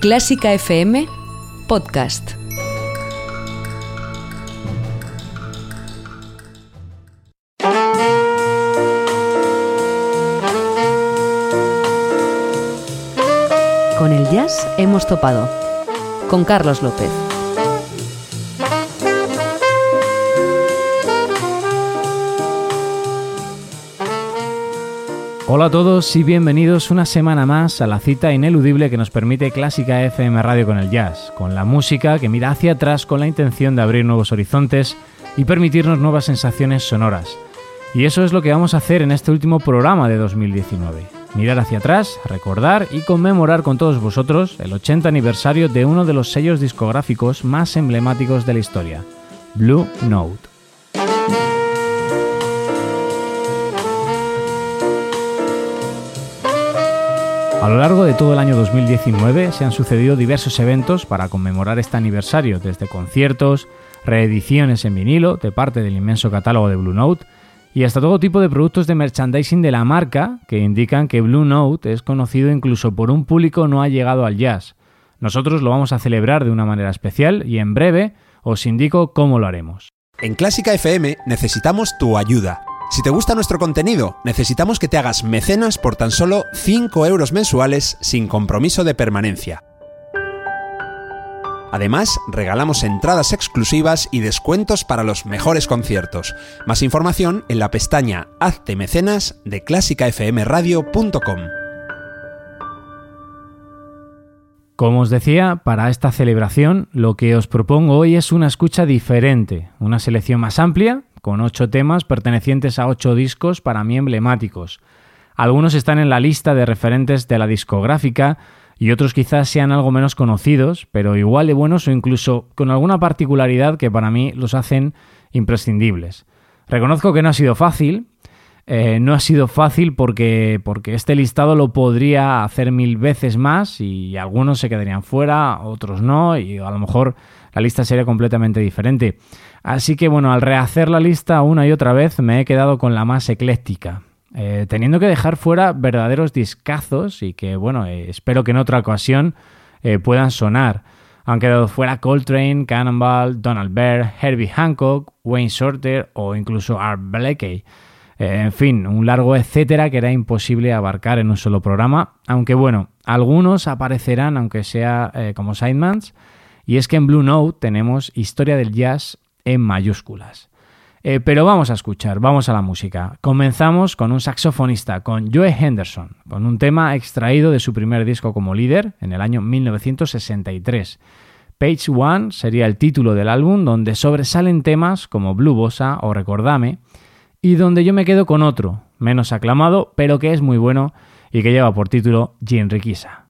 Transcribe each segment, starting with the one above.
Clásica FM Podcast. Con el jazz hemos topado. Con Carlos López. Hola a todos y bienvenidos una semana más a la cita ineludible que nos permite Clásica FM Radio con el jazz, con la música que mira hacia atrás con la intención de abrir nuevos horizontes y permitirnos nuevas sensaciones sonoras. Y eso es lo que vamos a hacer en este último programa de 2019. Mirar hacia atrás, recordar y conmemorar con todos vosotros el 80 aniversario de uno de los sellos discográficos más emblemáticos de la historia, Blue Note. A lo largo de todo el año 2019 se han sucedido diversos eventos para conmemorar este aniversario, desde conciertos, reediciones en vinilo de parte del inmenso catálogo de Blue Note y hasta todo tipo de productos de merchandising de la marca que indican que Blue Note es conocido incluso por un público no ha llegado al jazz. Nosotros lo vamos a celebrar de una manera especial y en breve os indico cómo lo haremos. En Clásica FM necesitamos tu ayuda. Si te gusta nuestro contenido, necesitamos que te hagas mecenas por tan solo 5 euros mensuales sin compromiso de permanencia. Además, regalamos entradas exclusivas y descuentos para los mejores conciertos. Más información en la pestaña Hazte mecenas de clásicafmradio.com. Como os decía, para esta celebración lo que os propongo hoy es una escucha diferente, una selección más amplia con ocho temas pertenecientes a ocho discos para mí emblemáticos. Algunos están en la lista de referentes de la discográfica y otros quizás sean algo menos conocidos, pero igual de buenos o incluso con alguna particularidad que para mí los hacen imprescindibles. Reconozco que no ha sido fácil, eh, no ha sido fácil porque, porque este listado lo podría hacer mil veces más y algunos se quedarían fuera, otros no, y a lo mejor la lista sería completamente diferente. Así que bueno, al rehacer la lista una y otra vez me he quedado con la más ecléctica. Eh, teniendo que dejar fuera verdaderos discazos y que bueno, eh, espero que en otra ocasión eh, puedan sonar. Han quedado fuera Coltrane, Cannonball, Donald Bear, Herbie Hancock, Wayne Shorter o incluso Art Blakey. en fin, un largo etcétera que era imposible abarcar en un solo programa, aunque bueno, algunos aparecerán aunque sea como sidemans, y es que en Blue Note tenemos historia del jazz en mayúsculas. Eh, pero vamos a escuchar, vamos a la música. Comenzamos con un saxofonista, con Joe Henderson, con un tema extraído de su primer disco como líder en el año 1963. Page One sería el título del álbum donde sobresalen temas como Blue Bossa o Recordame y donde yo me quedo con otro, menos aclamado, pero que es muy bueno y que lleva por título Gin Riquisa.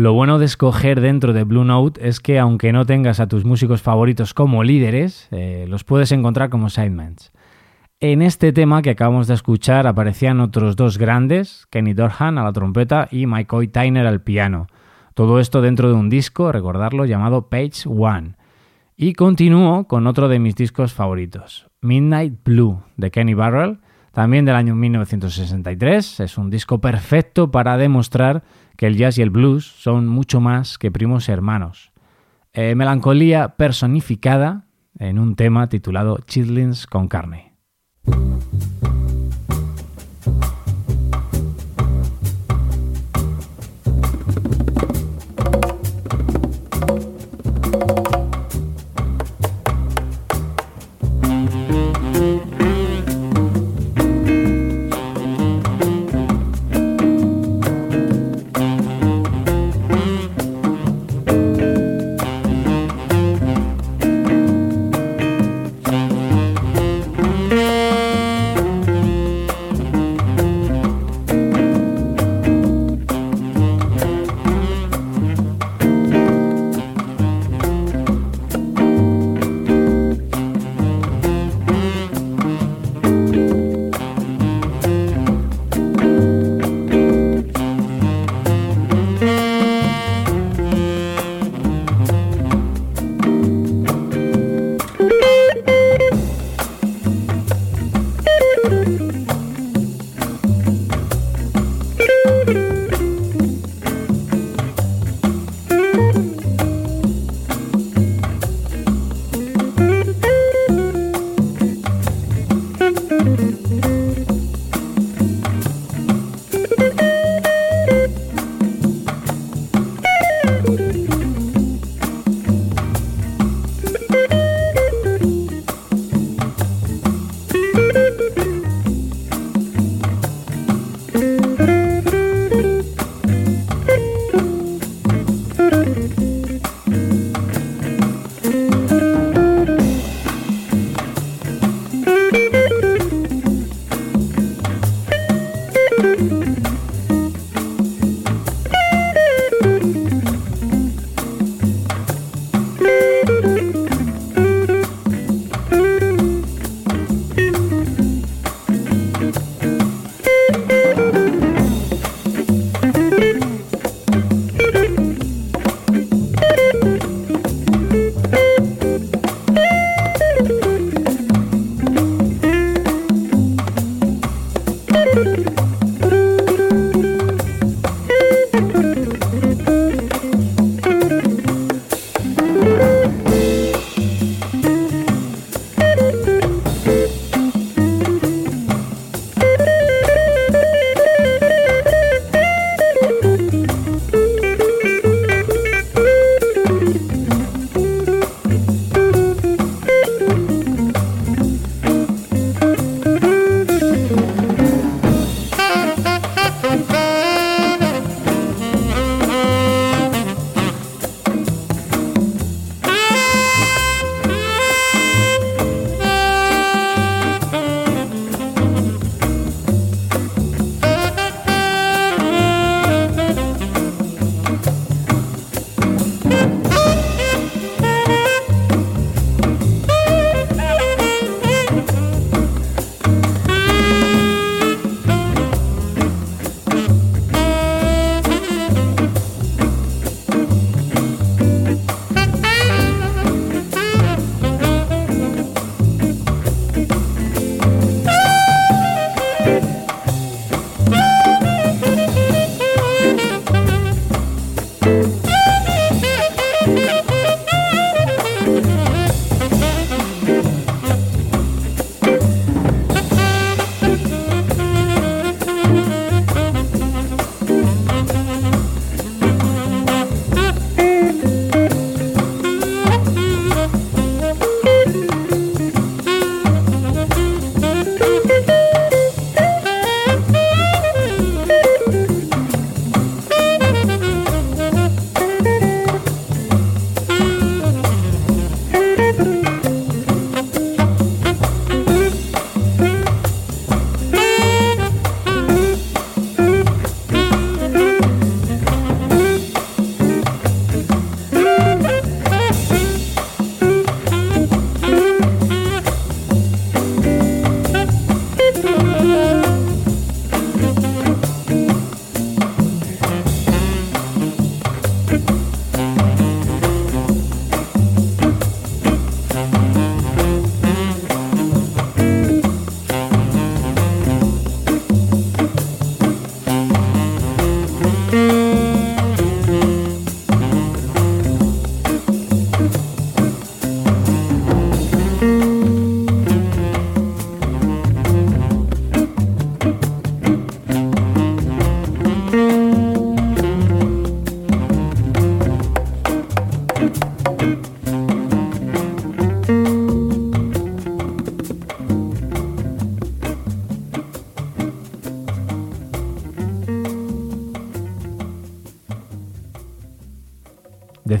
Lo bueno de escoger dentro de Blue Note es que aunque no tengas a tus músicos favoritos como líderes, eh, los puedes encontrar como sidemans. En este tema que acabamos de escuchar aparecían otros dos grandes, Kenny Dorhan a la trompeta y Mike Tyner al piano. Todo esto dentro de un disco, recordarlo, llamado Page One. Y continúo con otro de mis discos favoritos, Midnight Blue, de Kenny Barrell, también del año 1963. Es un disco perfecto para demostrar que el jazz y el blues son mucho más que primos hermanos. Eh, melancolía personificada en un tema titulado Chitlins con carne.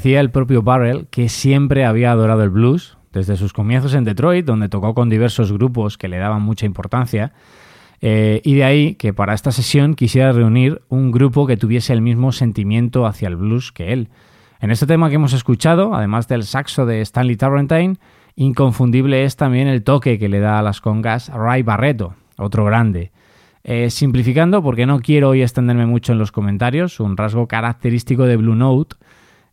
Decía el propio Barrell que siempre había adorado el blues, desde sus comienzos en Detroit, donde tocó con diversos grupos que le daban mucha importancia, eh, y de ahí que para esta sesión quisiera reunir un grupo que tuviese el mismo sentimiento hacia el blues que él. En este tema que hemos escuchado, además del saxo de Stanley Tarrantine, inconfundible es también el toque que le da a las congas Ray Barreto, otro grande. Eh, simplificando, porque no quiero hoy extenderme mucho en los comentarios, un rasgo característico de Blue Note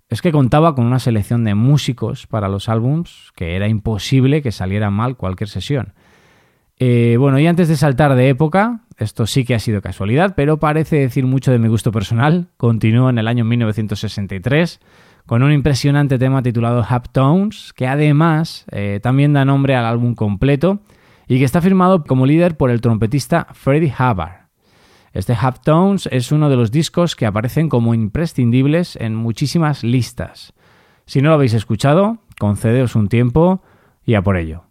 es que contaba con una selección de músicos para los álbums que era imposible que saliera mal cualquier sesión. Eh, bueno, y antes de saltar de época, esto sí que ha sido casualidad, pero parece decir mucho de mi gusto personal, continúo en el año 1963 con un impresionante tema titulado Tones, que además eh, también da nombre al álbum completo y que está firmado como líder por el trompetista Freddie Hubbard. Este Tones es uno de los discos que aparecen como imprescindibles en muchísimas listas. Si no lo habéis escuchado, concedeos un tiempo y a por ello.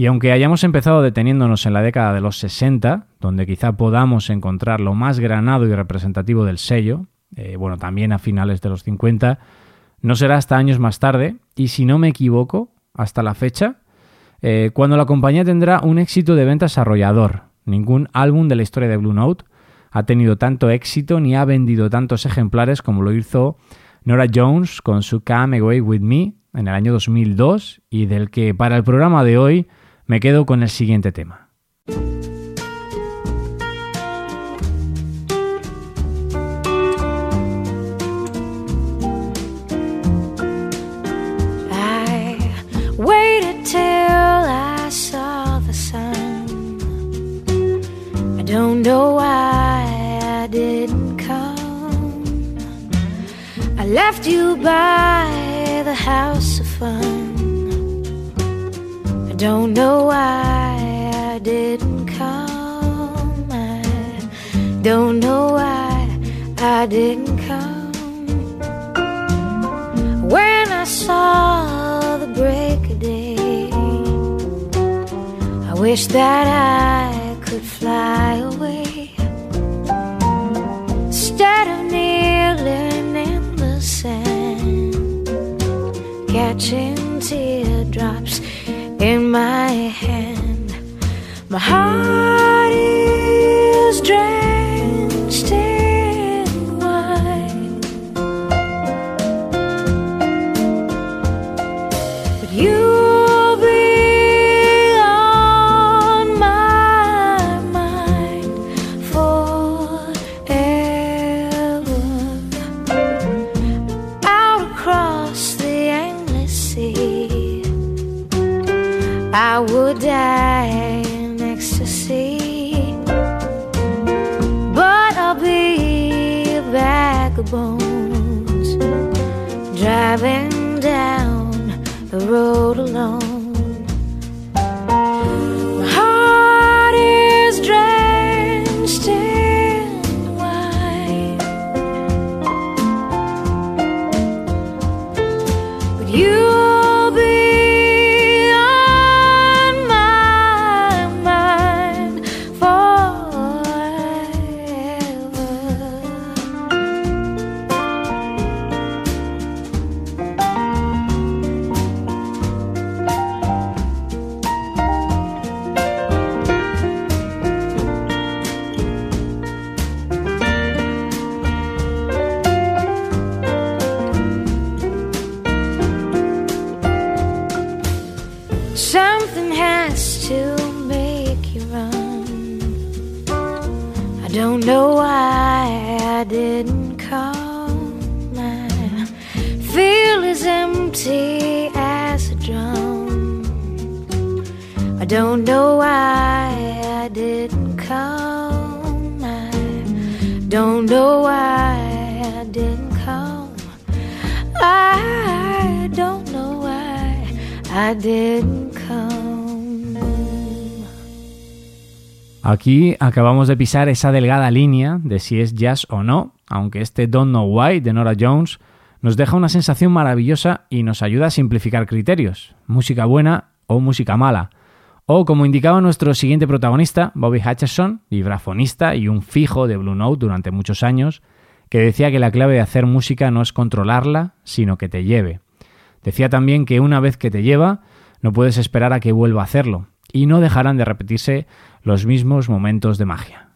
Y aunque hayamos empezado deteniéndonos en la década de los 60, donde quizá podamos encontrar lo más granado y representativo del sello, eh, bueno, también a finales de los 50, no será hasta años más tarde, y si no me equivoco, hasta la fecha, eh, cuando la compañía tendrá un éxito de ventas arrollador. Ningún álbum de la historia de Blue Note ha tenido tanto éxito ni ha vendido tantos ejemplares como lo hizo Nora Jones con su Come Away With Me en el año 2002 y del que para el programa de hoy me quedo con el siguiente tema. I waited till I saw the sun. I don't know why I didn't come. I left you by the house of fun don't know why I didn't come. I don't know why I didn't come. When I saw the break of day, I wish that I could fly away instead of kneeling in the sand, catching teardrops in my hand. My heart is road alone. Don't know why I didn't come. I feel as empty as a drum. I don't know why I didn't come. I don't know why I didn't come. I don't know why I didn't come. Aquí acabamos de pisar esa delgada línea de si es jazz o no, aunque este Don't Know Why de Nora Jones nos deja una sensación maravillosa y nos ayuda a simplificar criterios, música buena o música mala. O como indicaba nuestro siguiente protagonista, Bobby Hutcherson, vibrafonista y un fijo de Blue Note durante muchos años, que decía que la clave de hacer música no es controlarla, sino que te lleve. Decía también que una vez que te lleva, no puedes esperar a que vuelva a hacerlo, y no dejarán de repetirse los mismos momentos de magia.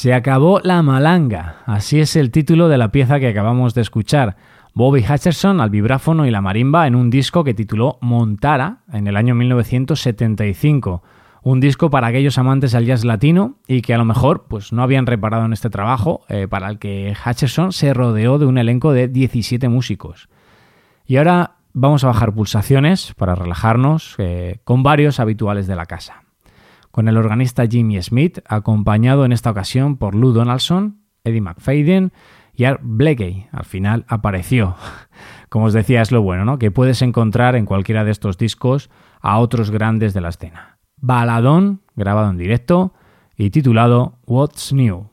Se acabó la malanga, así es el título de la pieza que acabamos de escuchar. Bobby Hutcherson al vibráfono y la marimba en un disco que tituló Montara en el año 1975. Un disco para aquellos amantes del jazz latino y que a lo mejor pues, no habían reparado en este trabajo, eh, para el que Hutcherson se rodeó de un elenco de 17 músicos. Y ahora vamos a bajar pulsaciones para relajarnos eh, con varios habituales de la casa con el organista Jimmy Smith, acompañado en esta ocasión por Lou Donaldson, Eddie McFadden y Art Blakey. Al final apareció. Como os decía, es lo bueno, ¿no? Que puedes encontrar en cualquiera de estos discos a otros grandes de la escena. Baladón, grabado en directo y titulado What's New.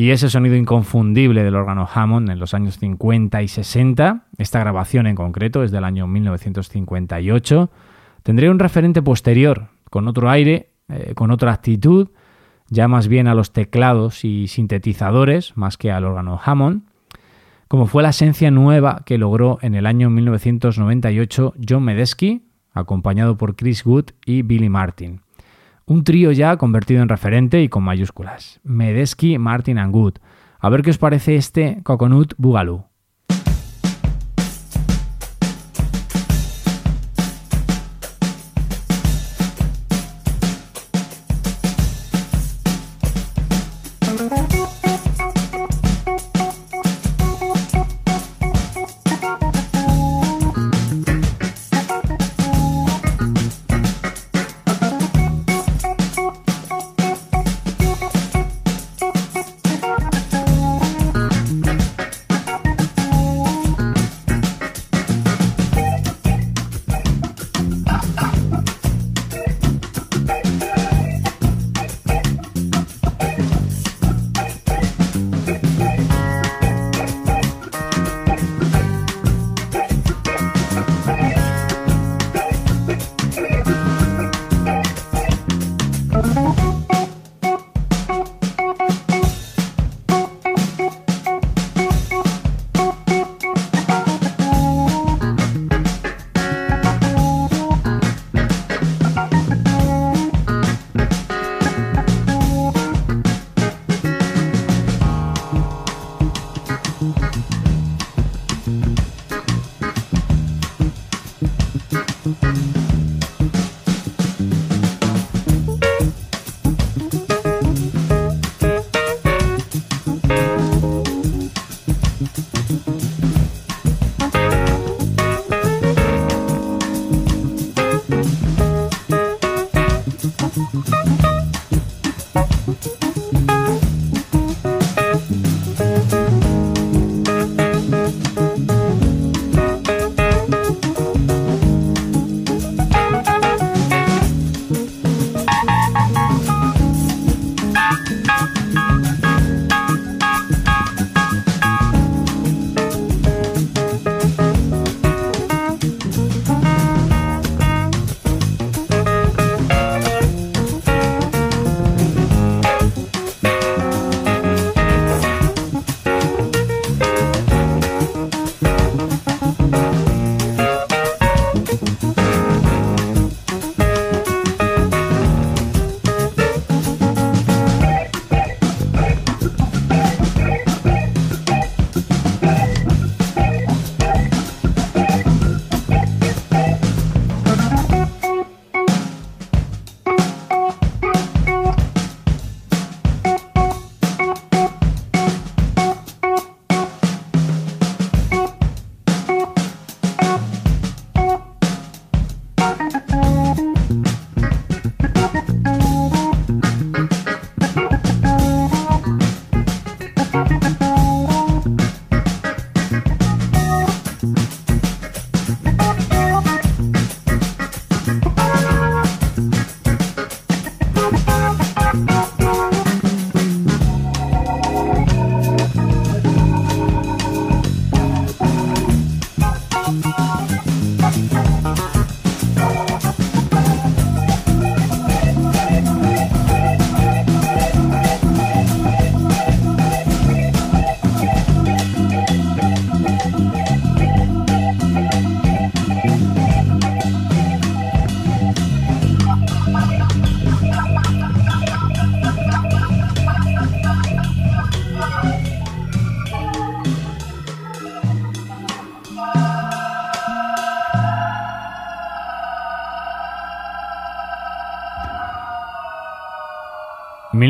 Y ese sonido inconfundible del órgano Hammond en los años 50 y 60, esta grabación en concreto es del año 1958, tendría un referente posterior, con otro aire, eh, con otra actitud, ya más bien a los teclados y sintetizadores, más que al órgano Hammond, como fue la esencia nueva que logró en el año 1998 John Medesky, acompañado por Chris Wood y Billy Martin. Un trío ya convertido en referente y con mayúsculas. Medesky, Martin and Good. A ver qué os parece este Coconut Boogaloo. Música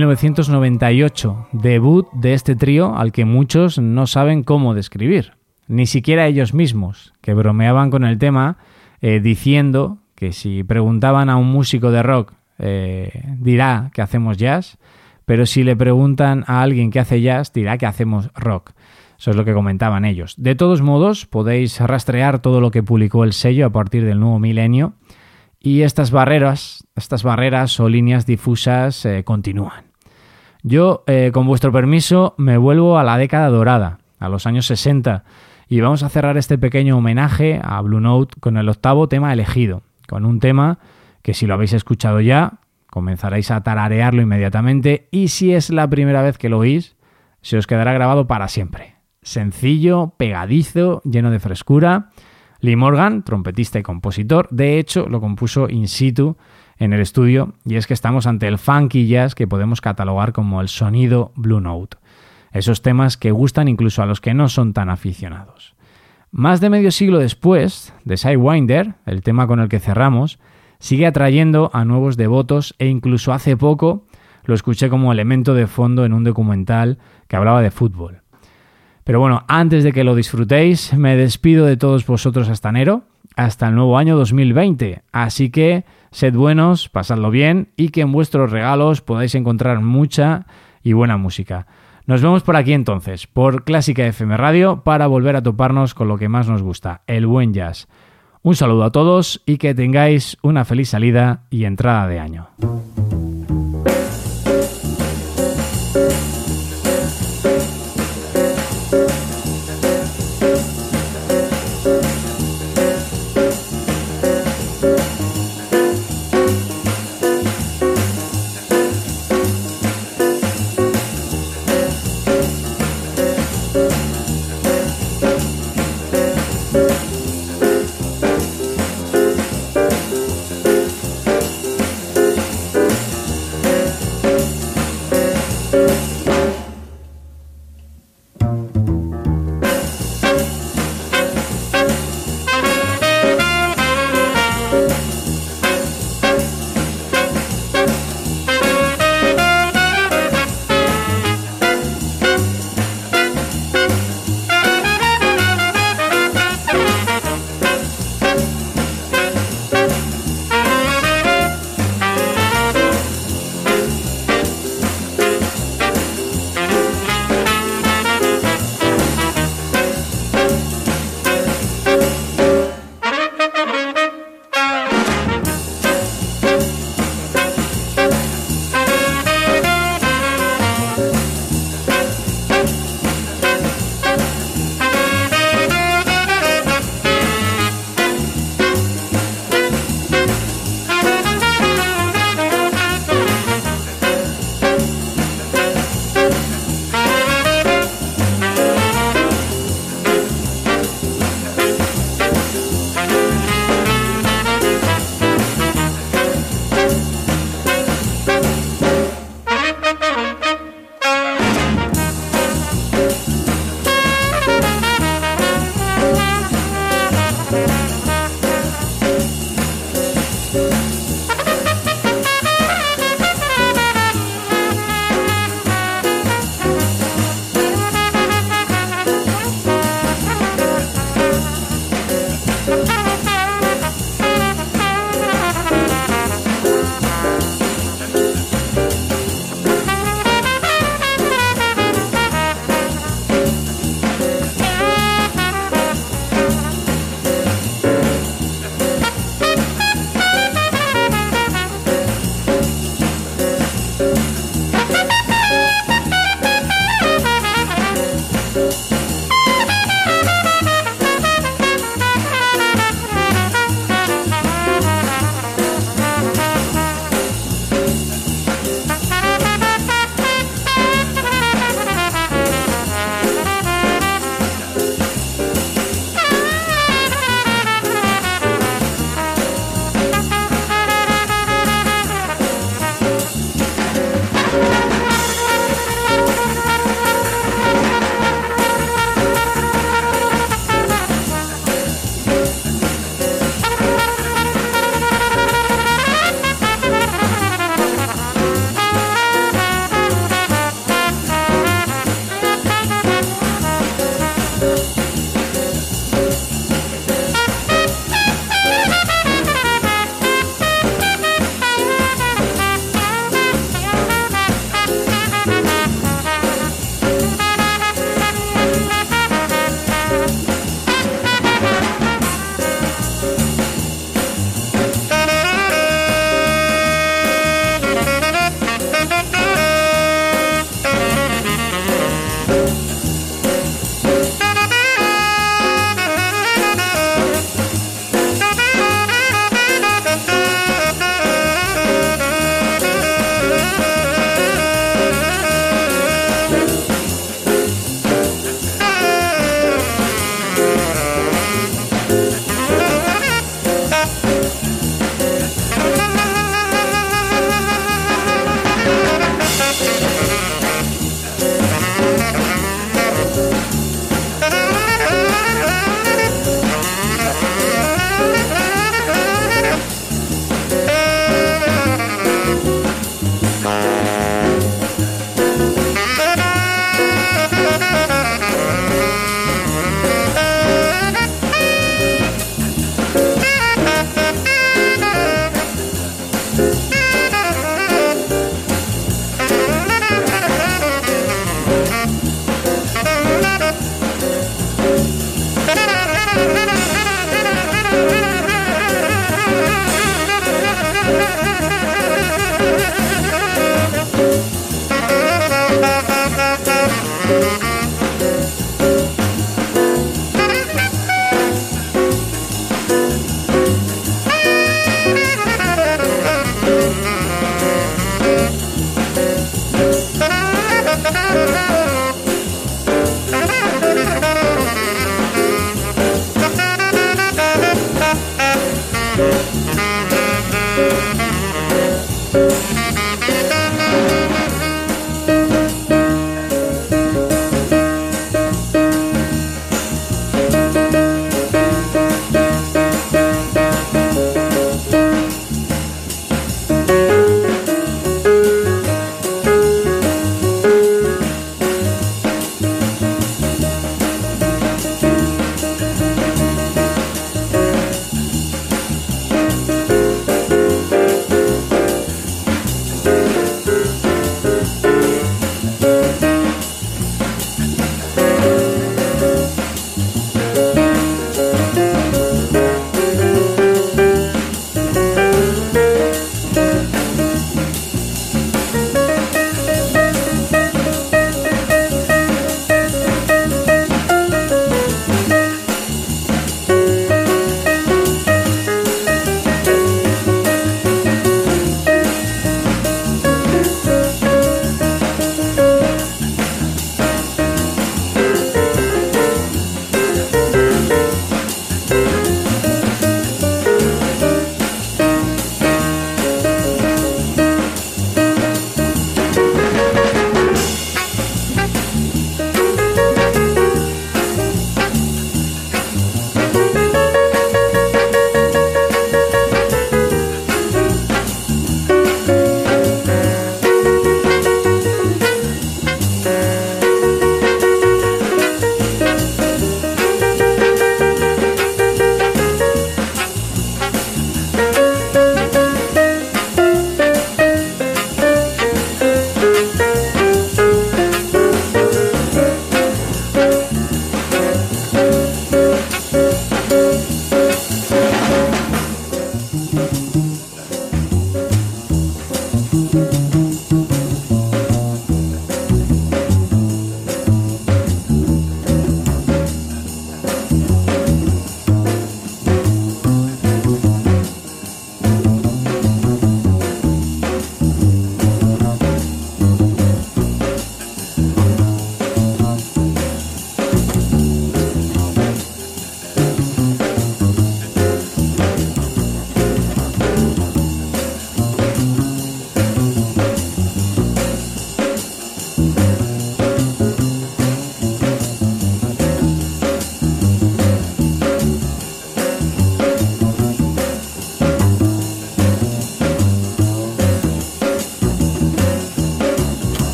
1998, debut de este trío al que muchos no saben cómo describir, ni siquiera ellos mismos, que bromeaban con el tema eh, diciendo que si preguntaban a un músico de rock eh, dirá que hacemos jazz, pero si le preguntan a alguien que hace jazz dirá que hacemos rock. Eso es lo que comentaban ellos. De todos modos, podéis rastrear todo lo que publicó el sello a partir del nuevo milenio y estas barreras, estas barreras o líneas difusas eh, continúan. Yo, eh, con vuestro permiso, me vuelvo a la década dorada, a los años 60, y vamos a cerrar este pequeño homenaje a Blue Note con el octavo tema elegido, con un tema que si lo habéis escuchado ya, comenzaréis a tararearlo inmediatamente, y si es la primera vez que lo oís, se os quedará grabado para siempre. Sencillo, pegadizo, lleno de frescura, Lee Morgan, trompetista y compositor, de hecho lo compuso in situ en el estudio y es que estamos ante el funky jazz que podemos catalogar como el sonido Blue Note. Esos temas que gustan incluso a los que no son tan aficionados. Más de medio siglo después, The Sidewinder, el tema con el que cerramos, sigue atrayendo a nuevos devotos e incluso hace poco lo escuché como elemento de fondo en un documental que hablaba de fútbol. Pero bueno, antes de que lo disfrutéis, me despido de todos vosotros hasta enero, hasta el nuevo año 2020. Así que sed buenos, pasadlo bien y que en vuestros regalos podáis encontrar mucha y buena música. Nos vemos por aquí entonces, por Clásica FM Radio, para volver a toparnos con lo que más nos gusta, el buen jazz. Un saludo a todos y que tengáis una feliz salida y entrada de año.